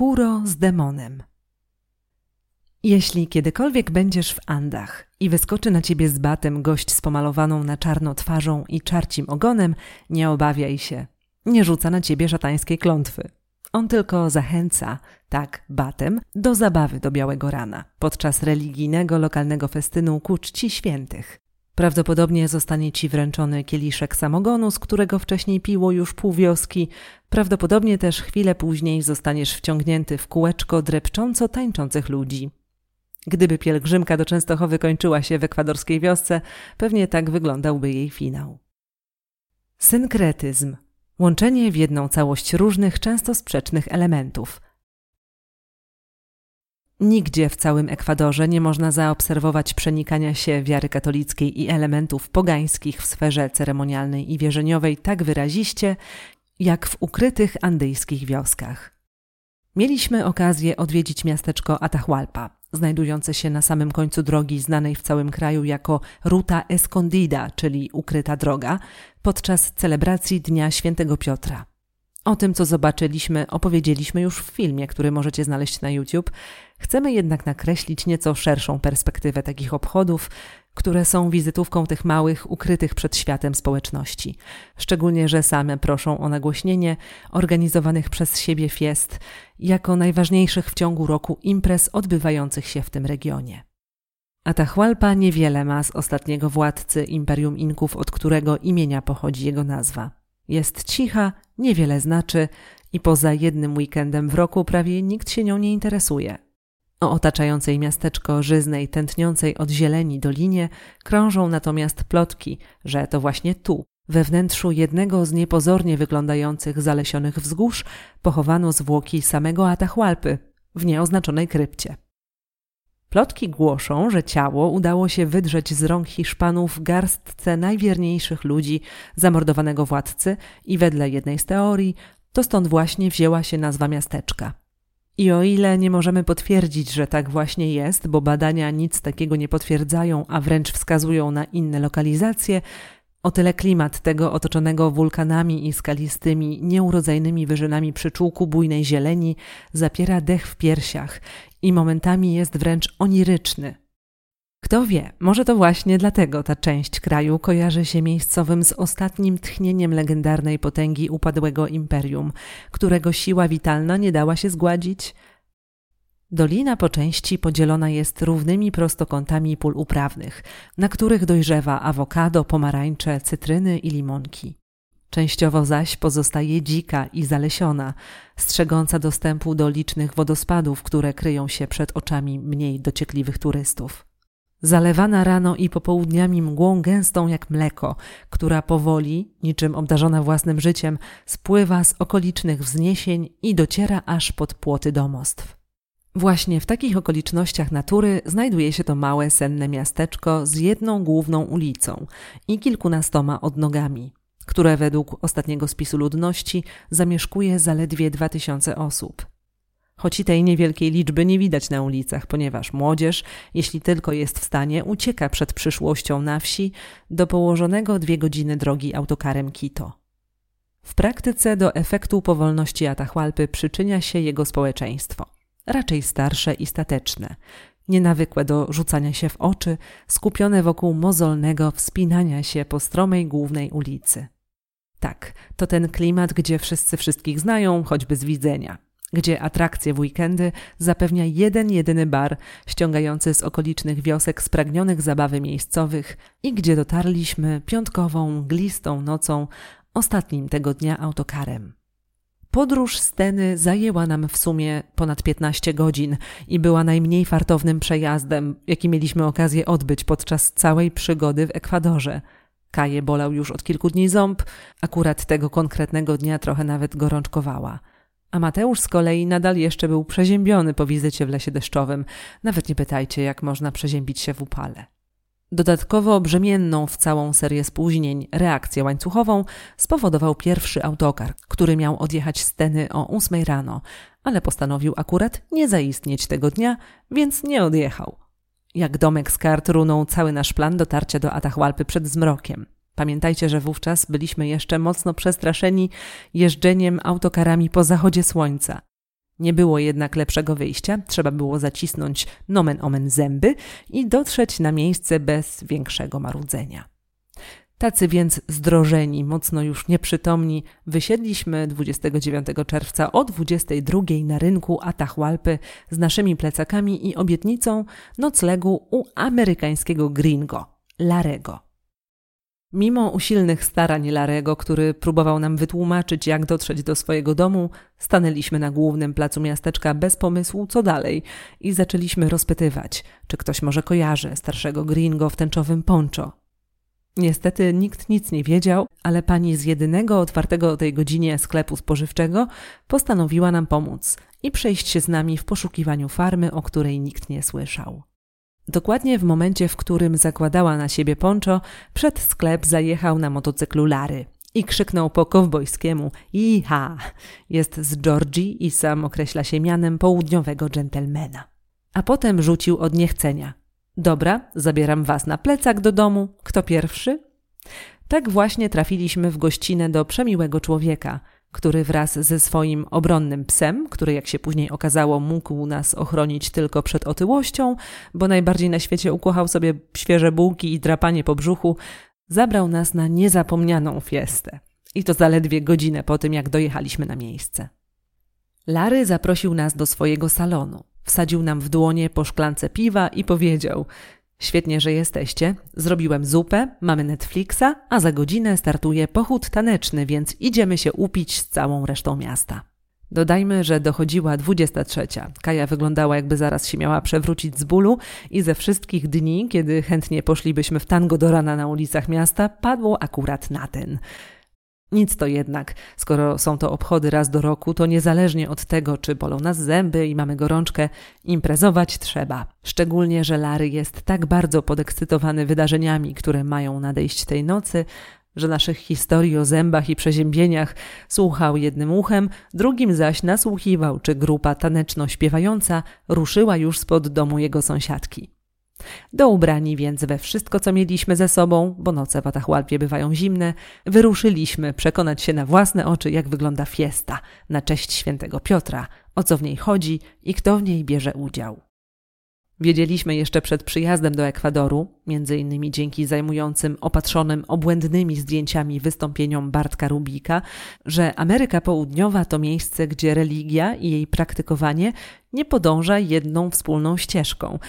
Puro z demonem. Jeśli kiedykolwiek będziesz w Andach i wyskoczy na ciebie z batem gość z pomalowaną na czarno twarzą i czarcim ogonem, nie obawiaj się. Nie rzuca na ciebie szatańskiej klątwy. On tylko zachęca, tak, batem, do zabawy do białego rana podczas religijnego lokalnego festynu ku czci świętych. Prawdopodobnie zostanie ci wręczony kieliszek samogonu, z którego wcześniej piło już pół wioski. Prawdopodobnie też chwilę później zostaniesz wciągnięty w kółeczko drepcząco tańczących ludzi. Gdyby pielgrzymka do Częstochowy kończyła się w ekwadorskiej wiosce, pewnie tak wyglądałby jej finał. Synkretyzm łączenie w jedną całość różnych, często sprzecznych elementów. Nigdzie w całym Ekwadorze nie można zaobserwować przenikania się wiary katolickiej i elementów pogańskich w sferze ceremonialnej i wierzeniowej tak wyraziście, jak w ukrytych andyjskich wioskach. Mieliśmy okazję odwiedzić miasteczko Atahualpa, znajdujące się na samym końcu drogi znanej w całym kraju jako Ruta Escondida, czyli ukryta droga, podczas celebracji Dnia Świętego Piotra. O tym, co zobaczyliśmy, opowiedzieliśmy już w filmie, który możecie znaleźć na YouTube. Chcemy jednak nakreślić nieco szerszą perspektywę takich obchodów, które są wizytówką tych małych, ukrytych przed światem społeczności. Szczególnie, że same proszą o nagłośnienie organizowanych przez siebie fiest jako najważniejszych w ciągu roku imprez odbywających się w tym regionie. Atahualpa niewiele ma z ostatniego władcy Imperium Inków, od którego imienia pochodzi jego nazwa. Jest cicha, niewiele znaczy i poza jednym weekendem w roku prawie nikt się nią nie interesuje. O otaczającej miasteczko żyznej, tętniącej od zieleni dolinie krążą natomiast plotki, że to właśnie tu, we wnętrzu jednego z niepozornie wyglądających zalesionych wzgórz, pochowano zwłoki samego Atahualpy w nieoznaczonej krypcie. Plotki głoszą, że ciało udało się wydrzeć z rąk Hiszpanów garstce najwierniejszych ludzi zamordowanego władcy i wedle jednej z teorii to stąd właśnie wzięła się nazwa miasteczka. I o ile nie możemy potwierdzić, że tak właśnie jest, bo badania nic takiego nie potwierdzają, a wręcz wskazują na inne lokalizacje, o tyle klimat tego otoczonego wulkanami i skalistymi, nieurodzajnymi wyżynami przyczółku bujnej zieleni zapiera dech w piersiach i momentami jest wręcz oniryczny. Kto wie, może to właśnie dlatego ta część kraju kojarzy się miejscowym z ostatnim tchnieniem legendarnej potęgi upadłego imperium, którego siła witalna nie dała się zgładzić. Dolina po części podzielona jest równymi prostokątami pól uprawnych, na których dojrzewa awokado, pomarańcze, cytryny i limonki. Częściowo zaś pozostaje dzika i zalesiona, strzegąca dostępu do licznych wodospadów, które kryją się przed oczami mniej dociekliwych turystów. Zalewana rano i popołudniami mgłą gęstą jak mleko, która powoli, niczym obdarzona własnym życiem, spływa z okolicznych wzniesień i dociera aż pod płoty domostw. Właśnie w takich okolicznościach natury znajduje się to małe, senne miasteczko z jedną główną ulicą i kilkunastoma odnogami, które według ostatniego spisu ludności zamieszkuje zaledwie dwa tysiące osób. Choć i tej niewielkiej liczby nie widać na ulicach, ponieważ młodzież, jeśli tylko jest w stanie, ucieka przed przyszłością na wsi do położonego dwie godziny drogi autokarem Quito. W praktyce do efektu powolności Atahualpy przyczynia się jego społeczeństwo, raczej starsze i stateczne, nienawykłe do rzucania się w oczy, skupione wokół mozolnego wspinania się po stromej głównej ulicy. Tak, to ten klimat, gdzie wszyscy wszystkich znają, choćby z widzenia – gdzie atrakcje w weekendy zapewnia jeden jedyny bar ściągający z okolicznych wiosek spragnionych zabawy miejscowych i gdzie dotarliśmy piątkową, glistą nocą, ostatnim tego dnia autokarem. Podróż Steny zajęła nam w sumie ponad 15 godzin i była najmniej fartownym przejazdem, jaki mieliśmy okazję odbyć podczas całej przygody w Ekwadorze. Kaję bolał już od kilku dni ząb, akurat tego konkretnego dnia trochę nawet gorączkowała – a Mateusz z kolei nadal jeszcze był przeziębiony po wizycie w lesie deszczowym. Nawet nie pytajcie, jak można przeziębić się w upale. Dodatkowo brzemienną w całą serię spóźnień reakcję łańcuchową spowodował pierwszy autokar, który miał odjechać z Teny o ósmej rano, ale postanowił akurat nie zaistnieć tego dnia, więc nie odjechał. Jak domek z kart runął cały nasz plan dotarcia do Atahualpy przed zmrokiem. Pamiętajcie, że wówczas byliśmy jeszcze mocno przestraszeni jeżdżeniem autokarami po zachodzie słońca. Nie było jednak lepszego wyjścia, trzeba było zacisnąć nomen omen zęby i dotrzeć na miejsce bez większego marudzenia. Tacy więc zdrożeni, mocno już nieprzytomni, wysiedliśmy 29 czerwca o 22 na rynku Atahualpy z naszymi plecakami i obietnicą noclegu u amerykańskiego gringo, Larego. Mimo usilnych starań Larego, który próbował nam wytłumaczyć, jak dotrzeć do swojego domu, stanęliśmy na głównym placu miasteczka bez pomysłu, co dalej, i zaczęliśmy rozpytywać, czy ktoś może kojarzy starszego gringo w tęczowym poncho. Niestety nikt nic nie wiedział, ale pani z jedynego otwartego o tej godzinie sklepu spożywczego postanowiła nam pomóc i przejść się z nami w poszukiwaniu farmy, o której nikt nie słyszał. Dokładnie w momencie, w którym zakładała na siebie poncho, przed sklep zajechał na motocyklu Lary i krzyknął po kowbojskiemu Iha! Jest z Georgii i sam określa się mianem południowego dżentelmena. A potem rzucił od niechcenia. Dobra, zabieram was na plecak do domu. Kto pierwszy? Tak właśnie trafiliśmy w gościnę do przemiłego człowieka, który wraz ze swoim obronnym psem, który jak się później okazało mógł nas ochronić tylko przed otyłością, bo najbardziej na świecie ukochał sobie świeże bułki i drapanie po brzuchu, zabrał nas na niezapomnianą fiestę. I to zaledwie godzinę po tym, jak dojechaliśmy na miejsce. Lary zaprosił nas do swojego salonu. Wsadził nam w dłonie po szklance piwa i powiedział: Świetnie, że jesteście. Zrobiłem zupę, mamy Netflixa, a za godzinę startuje pochód taneczny, więc idziemy się upić z całą resztą miasta. Dodajmy, że dochodziła 23. Kaja wyglądała jakby zaraz się miała przewrócić z bólu i ze wszystkich dni, kiedy chętnie poszlibyśmy w tango do rana na ulicach miasta, padło akurat na ten. Nic to jednak, skoro są to obchody raz do roku, to niezależnie od tego, czy bolą nas zęby i mamy gorączkę, imprezować trzeba. Szczególnie, że Lary jest tak bardzo podekscytowany wydarzeniami, które mają nadejść tej nocy, że naszych historii o zębach i przeziębieniach słuchał jednym uchem, drugim zaś nasłuchiwał, czy grupa taneczno-śpiewająca ruszyła już spod domu jego sąsiadki. Do ubrani więc we wszystko, co mieliśmy ze sobą, bo noce w Atahualpie bywają zimne, wyruszyliśmy przekonać się na własne oczy, jak wygląda fiesta na cześć świętego Piotra, o co w niej chodzi i kto w niej bierze udział. Wiedzieliśmy jeszcze przed przyjazdem do Ekwadoru, między innymi dzięki zajmującym opatrzonym obłędnymi zdjęciami wystąpieniom Bartka Rubika, że Ameryka Południowa to miejsce, gdzie religia i jej praktykowanie nie podąża jedną wspólną ścieżką –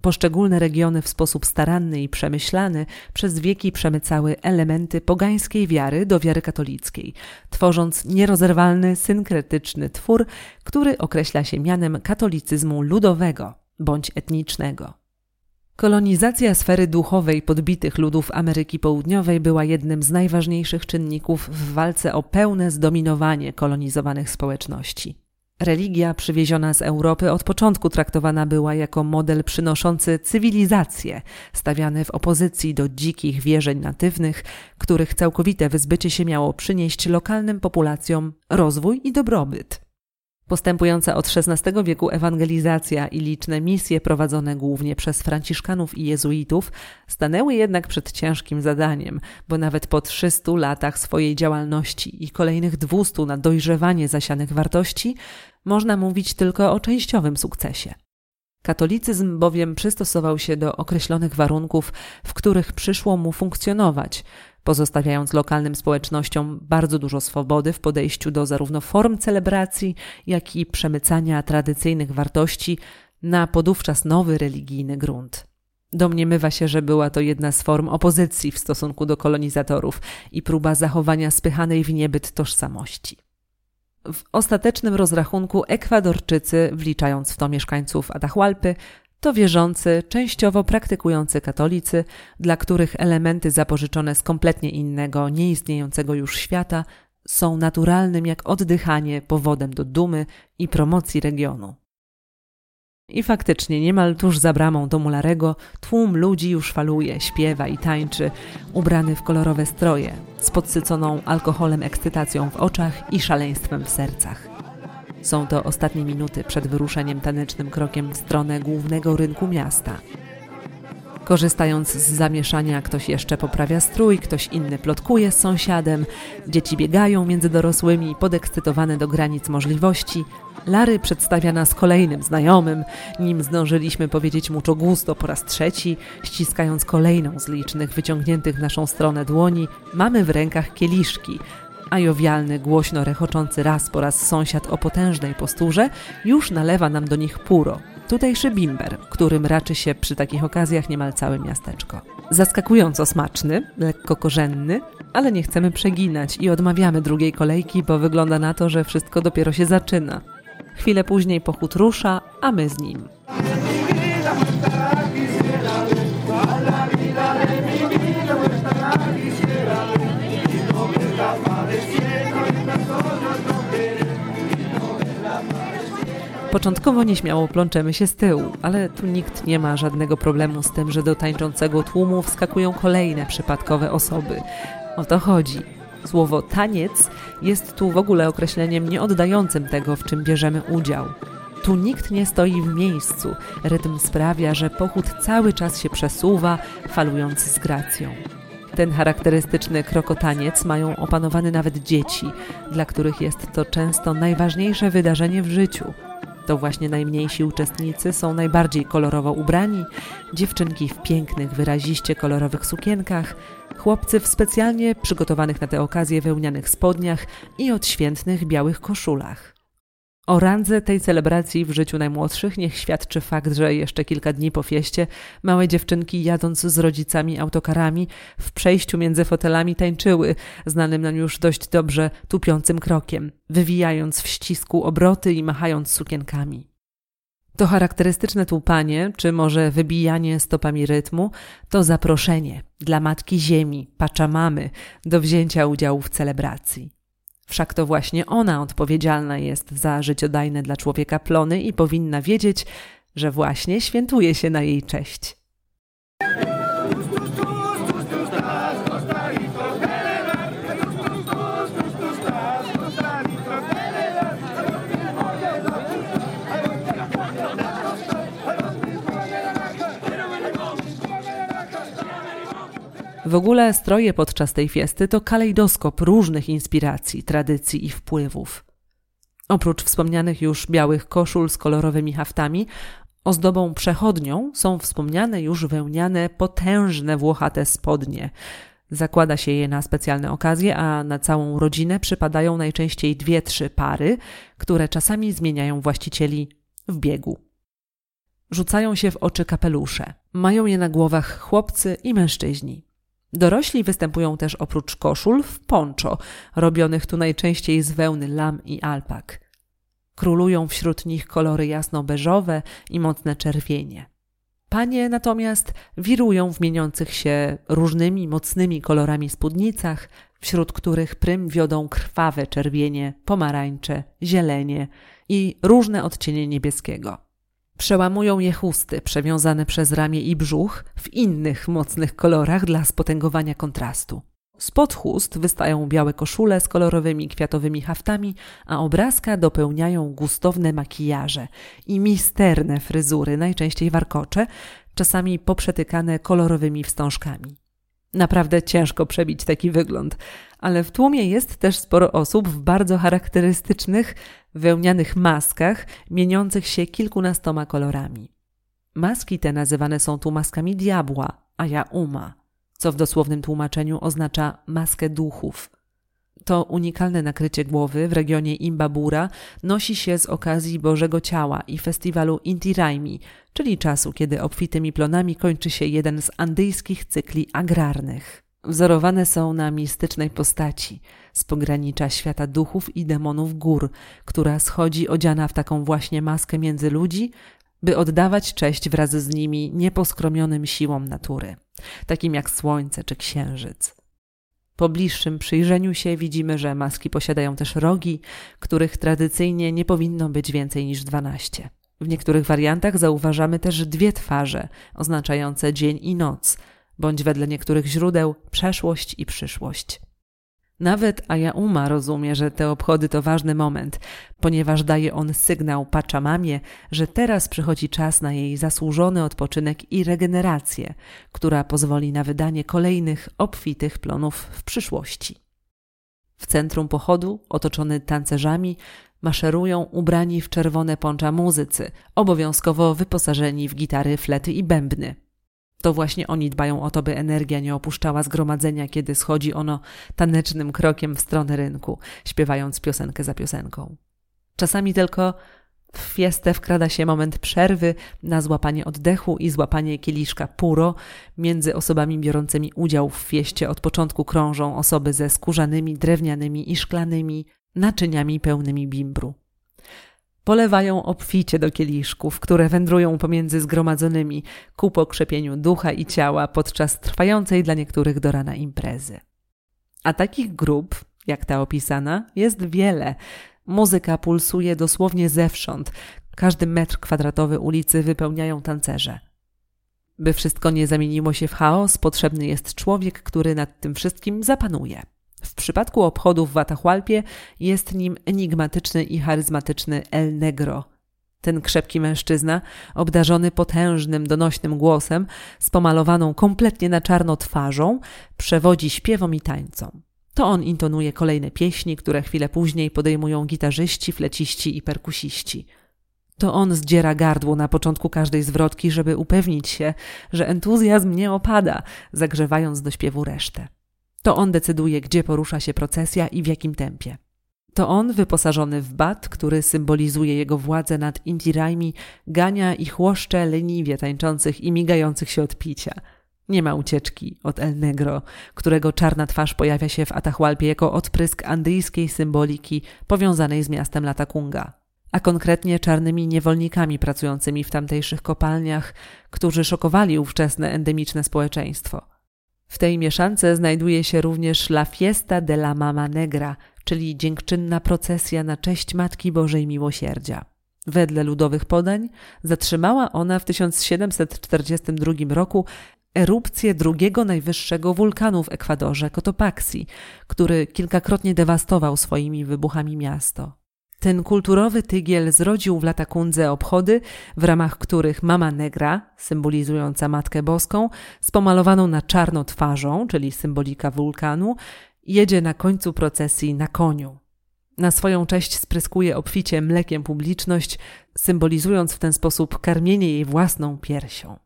Poszczególne regiony w sposób staranny i przemyślany przez wieki przemycały elementy pogańskiej wiary do wiary katolickiej, tworząc nierozerwalny, synkretyczny twór, który określa się mianem katolicyzmu ludowego bądź etnicznego. Kolonizacja sfery duchowej podbitych ludów Ameryki Południowej była jednym z najważniejszych czynników w walce o pełne zdominowanie kolonizowanych społeczności. Religia przywieziona z Europy od początku traktowana była jako model przynoszący cywilizację, stawiany w opozycji do dzikich wierzeń natywnych, których całkowite wyzbycie się miało przynieść lokalnym populacjom rozwój i dobrobyt. Postępująca od XVI wieku ewangelizacja i liczne misje prowadzone głównie przez franciszkanów i jezuitów stanęły jednak przed ciężkim zadaniem, bo nawet po 300 latach swojej działalności i kolejnych 200 na dojrzewanie zasianych wartości można mówić tylko o częściowym sukcesie. Katolicyzm bowiem przystosował się do określonych warunków, w których przyszło mu funkcjonować, pozostawiając lokalnym społecznościom bardzo dużo swobody w podejściu do zarówno form celebracji, jak i przemycania tradycyjnych wartości na podówczas nowy religijny grunt. Domniemywa się, że była to jedna z form opozycji w stosunku do kolonizatorów i próba zachowania spychanej w niebyt tożsamości. W ostatecznym rozrachunku Ekwadorczycy, wliczając w to mieszkańców Atahualpy, to wierzący, częściowo praktykujący katolicy, dla których elementy zapożyczone z kompletnie innego, nieistniejącego już świata są naturalnym jak oddychanie powodem do dumy i promocji regionu. I faktycznie, niemal tuż za bramą domu Larego, tłum ludzi już faluje, śpiewa i tańczy, ubrany w kolorowe stroje, z podsyconą alkoholem ekscytacją w oczach i szaleństwem w sercach. Są to ostatnie minuty przed wyruszeniem tanecznym krokiem w stronę głównego rynku miasta. Korzystając z zamieszania, ktoś jeszcze poprawia strój, ktoś inny plotkuje z sąsiadem, dzieci biegają między dorosłymi, podekscytowane do granic możliwości. Lary przedstawia nas kolejnym znajomym, nim zdążyliśmy powiedzieć mu gusto po raz trzeci, ściskając kolejną z licznych wyciągniętych w naszą stronę dłoni, mamy w rękach kieliszki, a jowialny, głośno rechoczący raz po raz sąsiad o potężnej posturze już nalewa nam do nich puro, tutejszy bimber, którym raczy się przy takich okazjach niemal całe miasteczko. Zaskakująco smaczny, lekko korzenny, ale nie chcemy przeginać i odmawiamy drugiej kolejki, bo wygląda na to, że wszystko dopiero się zaczyna. Chwilę później pochód rusza, a my z nim. Początkowo nieśmiało plączemy się z tyłu, ale tu nikt nie ma żadnego problemu z tym, że do tańczącego tłumu wskakują kolejne przypadkowe osoby. O to chodzi. Słowo taniec jest tu w ogóle określeniem nieoddającym tego, w czym bierzemy udział. Tu nikt nie stoi w miejscu. Rytm sprawia, że pochód cały czas się przesuwa, falując z gracją. Ten charakterystyczny krokotaniec mają opanowany nawet dzieci, dla których jest to często najważniejsze wydarzenie w życiu. To właśnie najmniejsi uczestnicy są najbardziej kolorowo ubrani, dziewczynki w pięknych, wyraziście kolorowych sukienkach, chłopcy w specjalnie przygotowanych na tę okazję wełnianych spodniach i odświętnych białych koszulach. O randze tej celebracji w życiu najmłodszych niech świadczy fakt, że jeszcze kilka dni po fieście małe dziewczynki jadąc z rodzicami autokarami w przejściu między fotelami tańczyły, znanym nam już dość dobrze tupiącym krokiem, wywijając w ścisku obroty i machając sukienkami. To charakterystyczne tłupanie, czy może wybijanie stopami rytmu, to zaproszenie dla Matki Ziemi, Paczamamy, do wzięcia udziału w celebracji. Wszak to właśnie ona odpowiedzialna jest za życiodajne dla człowieka plony i powinna wiedzieć, że właśnie świętuje się na jej cześć. W ogóle stroje podczas tej fiesty to kalejdoskop różnych inspiracji, tradycji i wpływów. Oprócz wspomnianych już białych koszul z kolorowymi haftami, ozdobą przechodnią są wspomniane już wełniane, potężne włochate spodnie. Zakłada się je na specjalne okazje, a na całą rodzinę przypadają najczęściej dwie, trzy pary, które czasami zmieniają właścicieli w biegu. Rzucają się w oczy kapelusze. Mają je na głowach chłopcy i mężczyźni. Dorośli występują też oprócz koszul w poncho, robionych tu najczęściej z wełny lam i alpak. Królują wśród nich kolory jasno-beżowe i mocne czerwienie. Panie natomiast wirują w mieniących się różnymi mocnymi kolorami spódnicach, wśród których prym wiodą krwawe czerwienie, pomarańcze, zielenie i różne odcienie niebieskiego. Przełamują je chusty przewiązane przez ramię i brzuch w innych mocnych kolorach dla spotęgowania kontrastu. Spod chust wystają białe koszule z kolorowymi kwiatowymi haftami, a obrazka dopełniają gustowne makijaże i misterne fryzury, najczęściej warkocze, czasami poprzetykane kolorowymi wstążkami. Naprawdę ciężko przebić taki wygląd, ale w tłumie jest też sporo osób w bardzo charakterystycznych, wełnianych maskach, mieniących się kilkunastoma kolorami. Maski te nazywane są tu maskami diabła, a ja uma, co w dosłownym tłumaczeniu oznacza maskę duchów. To unikalne nakrycie głowy w regionie Imbabura nosi się z okazji Bożego Ciała i festiwalu Inti Raimi, czyli czasu, kiedy obfitymi plonami kończy się jeden z andyjskich cykli agrarnych. Wzorowane są na mistycznej postaci z pogranicza świata duchów i demonów gór, która schodzi odziana w taką właśnie maskę między ludzi, by oddawać cześć wraz z nimi nieposkromionym siłom natury, takim jak słońce czy księżyc. Po bliższym przyjrzeniu się widzimy, że maski posiadają też rogi, których tradycyjnie nie powinno być więcej niż dwanaście. W niektórych wariantach zauważamy też dwie twarze, oznaczające dzień i noc, bądź wedle niektórych źródeł przeszłość i przyszłość. Nawet Ayauma rozumie, że te obchody to ważny moment, ponieważ daje on sygnał Pachamamie, że teraz przychodzi czas na jej zasłużony odpoczynek i regenerację, która pozwoli na wydanie kolejnych obfitych plonów w przyszłości. W centrum pochodu, otoczony tancerzami, maszerują ubrani w czerwone poncza muzycy, obowiązkowo wyposażeni w gitary, flety i bębny. To właśnie oni dbają o to, by energia nie opuszczała zgromadzenia, kiedy schodzi ono tanecznym krokiem w stronę rynku, śpiewając piosenkę za piosenką. Czasami tylko w fiestę wkrada się moment przerwy na złapanie oddechu i złapanie kieliszka puro. Między osobami biorącymi udział w fieście od początku krążą osoby ze skórzanymi, drewnianymi i szklanymi naczyniami pełnymi bimbru. Polewają obficie do kieliszków, które wędrują pomiędzy zgromadzonymi ku pokrzepieniu ducha i ciała podczas trwającej dla niektórych do rana imprezy. A takich grup, jak ta opisana, jest wiele. Muzyka pulsuje dosłownie zewsząd. Każdy metr kwadratowy ulicy wypełniają tancerze. By wszystko nie zamieniło się w chaos, potrzebny jest człowiek, który nad tym wszystkim zapanuje. W przypadku obchodów w Atahualpie jest nim enigmatyczny i charyzmatyczny El Negro. Ten krzepki mężczyzna, obdarzony potężnym, donośnym głosem, z pomalowaną kompletnie na czarno twarzą, przewodzi śpiewom i tańcom. To on intonuje kolejne pieśni, które chwilę później podejmują gitarzyści, fleciści i perkusiści. To on zdziera gardło na początku każdej zwrotki, żeby upewnić się, że entuzjazm nie opada, zagrzewając do śpiewu resztę. To on decyduje, gdzie porusza się procesja i w jakim tempie. To on, wyposażony w bat, który symbolizuje jego władzę nad Indirajmi, gania i chłoszcze leniwie tańczących i migających się od picia. Nie ma ucieczki od El Negro, którego czarna twarz pojawia się w Atahualpie jako odprysk andyjskiej symboliki powiązanej z miastem Latakunga, a konkretnie czarnymi niewolnikami pracującymi w tamtejszych kopalniach, którzy szokowali ówczesne endemiczne społeczeństwo. W tej mieszance znajduje się również La Fiesta de la Mama Negra, czyli dziękczynna procesja na cześć Matki Bożej Miłosierdzia. Wedle ludowych podań zatrzymała ona w 1742 roku erupcję drugiego najwyższego wulkanu w Ekwadorze, Cotopaxi, który kilkakrotnie dewastował swoimi wybuchami miasto. Ten kulturowy tygiel zrodził w Latakundze obchody, w ramach których Mama Negra, symbolizująca Matkę Boską, z pomalowaną na czarno twarzą, czyli symbolika wulkanu, jedzie na końcu procesji na koniu. Na swoją cześć spryskuje obficie mlekiem publiczność, symbolizując w ten sposób karmienie jej własną piersią.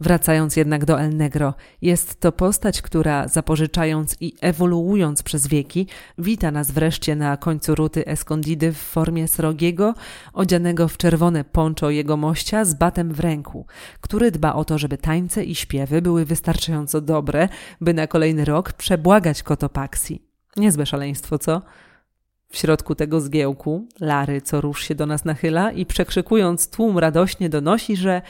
Wracając jednak do El Negro, jest to postać, która zapożyczając i ewoluując przez wieki, wita nas wreszcie na końcu ruty Escondidy w formie srogiego, odzianego w czerwone poncho jego mościa z batem w ręku, który dba o to, żeby tańce i śpiewy były wystarczająco dobre, by na kolejny rok przebłagać Kotopaxi. Niezłe szaleństwo, co? W środku tego zgiełku Lary co rusz się do nas nachyla i przekrzykując tłum radośnie donosi, że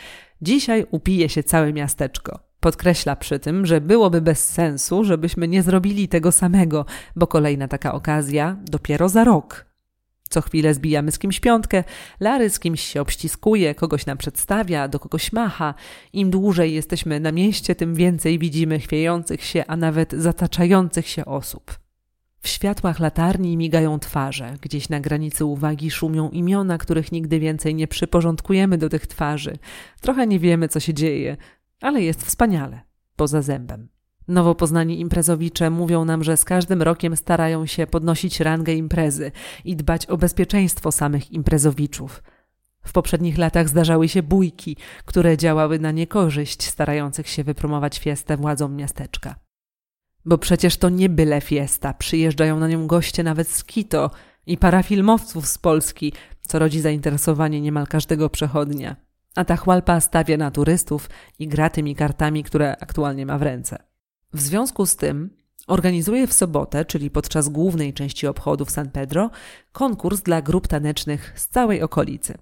Dzisiaj upije się całe miasteczko. Podkreśla przy tym, że byłoby bez sensu, żebyśmy nie zrobili tego samego, bo kolejna taka okazja dopiero za rok. Co chwilę zbijamy z kimś piątkę, Lary z kimś się obściskuje, kogoś nam przedstawia, do kogoś macha. Im dłużej jesteśmy na mieście, tym więcej widzimy chwiejących się, a nawet zataczających się osób. W światłach latarni migają twarze, gdzieś na granicy uwagi szumią imiona, których nigdy więcej nie przyporządkujemy do tych twarzy. Trochę nie wiemy, co się dzieje, ale jest wspaniale, poza zębem. Nowo poznani imprezowicze mówią nam, że z każdym rokiem starają się podnosić rangę imprezy i dbać o bezpieczeństwo samych imprezowiczów. W poprzednich latach zdarzały się bójki, które działały na niekorzyść starających się wypromować fiestę władzom miasteczka. Bo przecież to nie byle fiesta, przyjeżdżają na nią goście nawet z Kito i para filmowców z Polski, co rodzi zainteresowanie niemal każdego przechodnia. A ta chłalpa stawia na turystów i gra tymi kartami, które aktualnie ma w ręce. W związku z tym organizuje w sobotę, czyli podczas głównej części obchodów San Pedro, konkurs dla grup tanecznych z całej okolicy.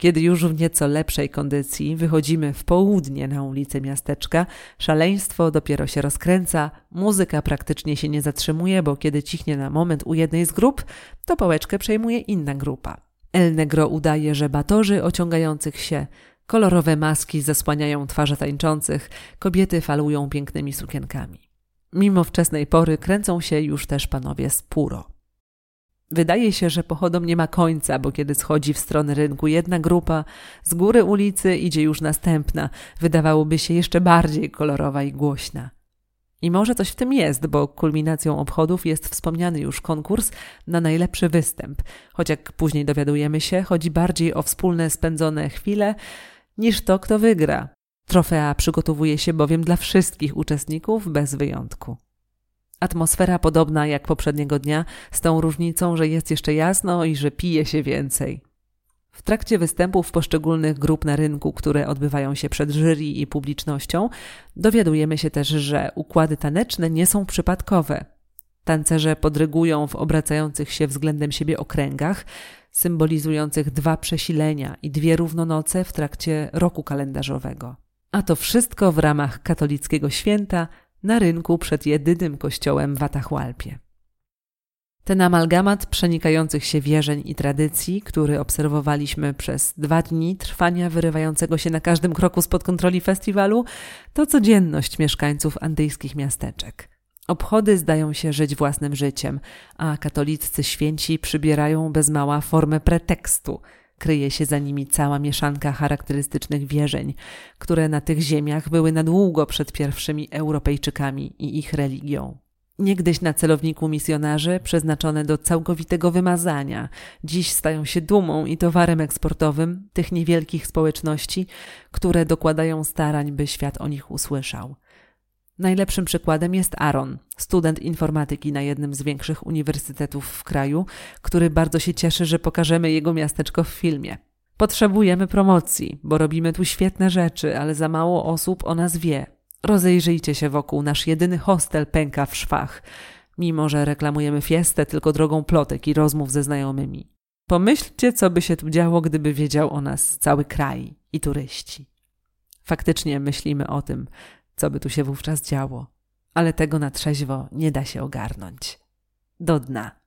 Kiedy już w nieco lepszej kondycji wychodzimy w południe na ulicę miasteczka, szaleństwo dopiero się rozkręca, muzyka praktycznie się nie zatrzymuje, bo kiedy cichnie na moment u jednej z grup, to pałeczkę przejmuje inna grupa. El Negro udaje, że batorzy ociągających się, kolorowe maski zasłaniają twarze tańczących, kobiety falują pięknymi sukienkami. Mimo wczesnej pory kręcą się już też panowie z Puro. Wydaje się, że pochodom nie ma końca, bo kiedy schodzi w stronę rynku jedna grupa, z góry ulicy idzie już następna, wydawałoby się jeszcze bardziej kolorowa i głośna. I może coś w tym jest, bo kulminacją obchodów jest wspomniany już konkurs na najlepszy występ, choć jak później dowiadujemy się, chodzi bardziej o wspólne spędzone chwile niż to, kto wygra. Trofea przygotowuje się bowiem dla wszystkich uczestników bez wyjątku. Atmosfera podobna jak poprzedniego dnia, z tą różnicą, że jest jeszcze jasno i że pije się więcej. W trakcie występów poszczególnych grup na rynku, które odbywają się przed jury i publicznością, dowiadujemy się też, że układy taneczne nie są przypadkowe. Tancerze podrygują w obracających się względem siebie okręgach, symbolizujących dwa przesilenia i dwie równonoce w trakcie roku kalendarzowego. A to wszystko w ramach katolickiego święta na rynku przed jedynym kościołem w Atahualpie. Ten amalgamat przenikających się wierzeń i tradycji, który obserwowaliśmy przez dwa dni trwania wyrywającego się na każdym kroku spod kontroli festiwalu, to codzienność mieszkańców andyjskich miasteczek. Obchody zdają się żyć własnym życiem, a katoliccy święci przybierają bez mała formę pretekstu. Kryje się za nimi cała mieszanka charakterystycznych wierzeń, które na tych ziemiach były na długo przed pierwszymi Europejczykami i ich religią. Niegdyś na celowniku misjonarzy przeznaczone do całkowitego wymazania, dziś stają się dumą i towarem eksportowym tych niewielkich społeczności, które dokładają starań, by świat o nich usłyszał. Najlepszym przykładem jest Aaron, student informatyki na jednym z większych uniwersytetów w kraju, który bardzo się cieszy, że pokażemy jego miasteczko w filmie. Potrzebujemy promocji, bo robimy tu świetne rzeczy, ale za mało osób o nas wie, Rozejrzyjcie się wokół, nasz jedyny hostel pęka w szwach, mimo że reklamujemy fiestę tylko drogą plotek i rozmów ze znajomymi. Pomyślcie, co by się tu działo, gdyby wiedział o nas cały kraj i turyści. Faktycznie myślimy o tym, co by tu się wówczas działo, ale tego na trzeźwo nie da się ogarnąć. Do dna.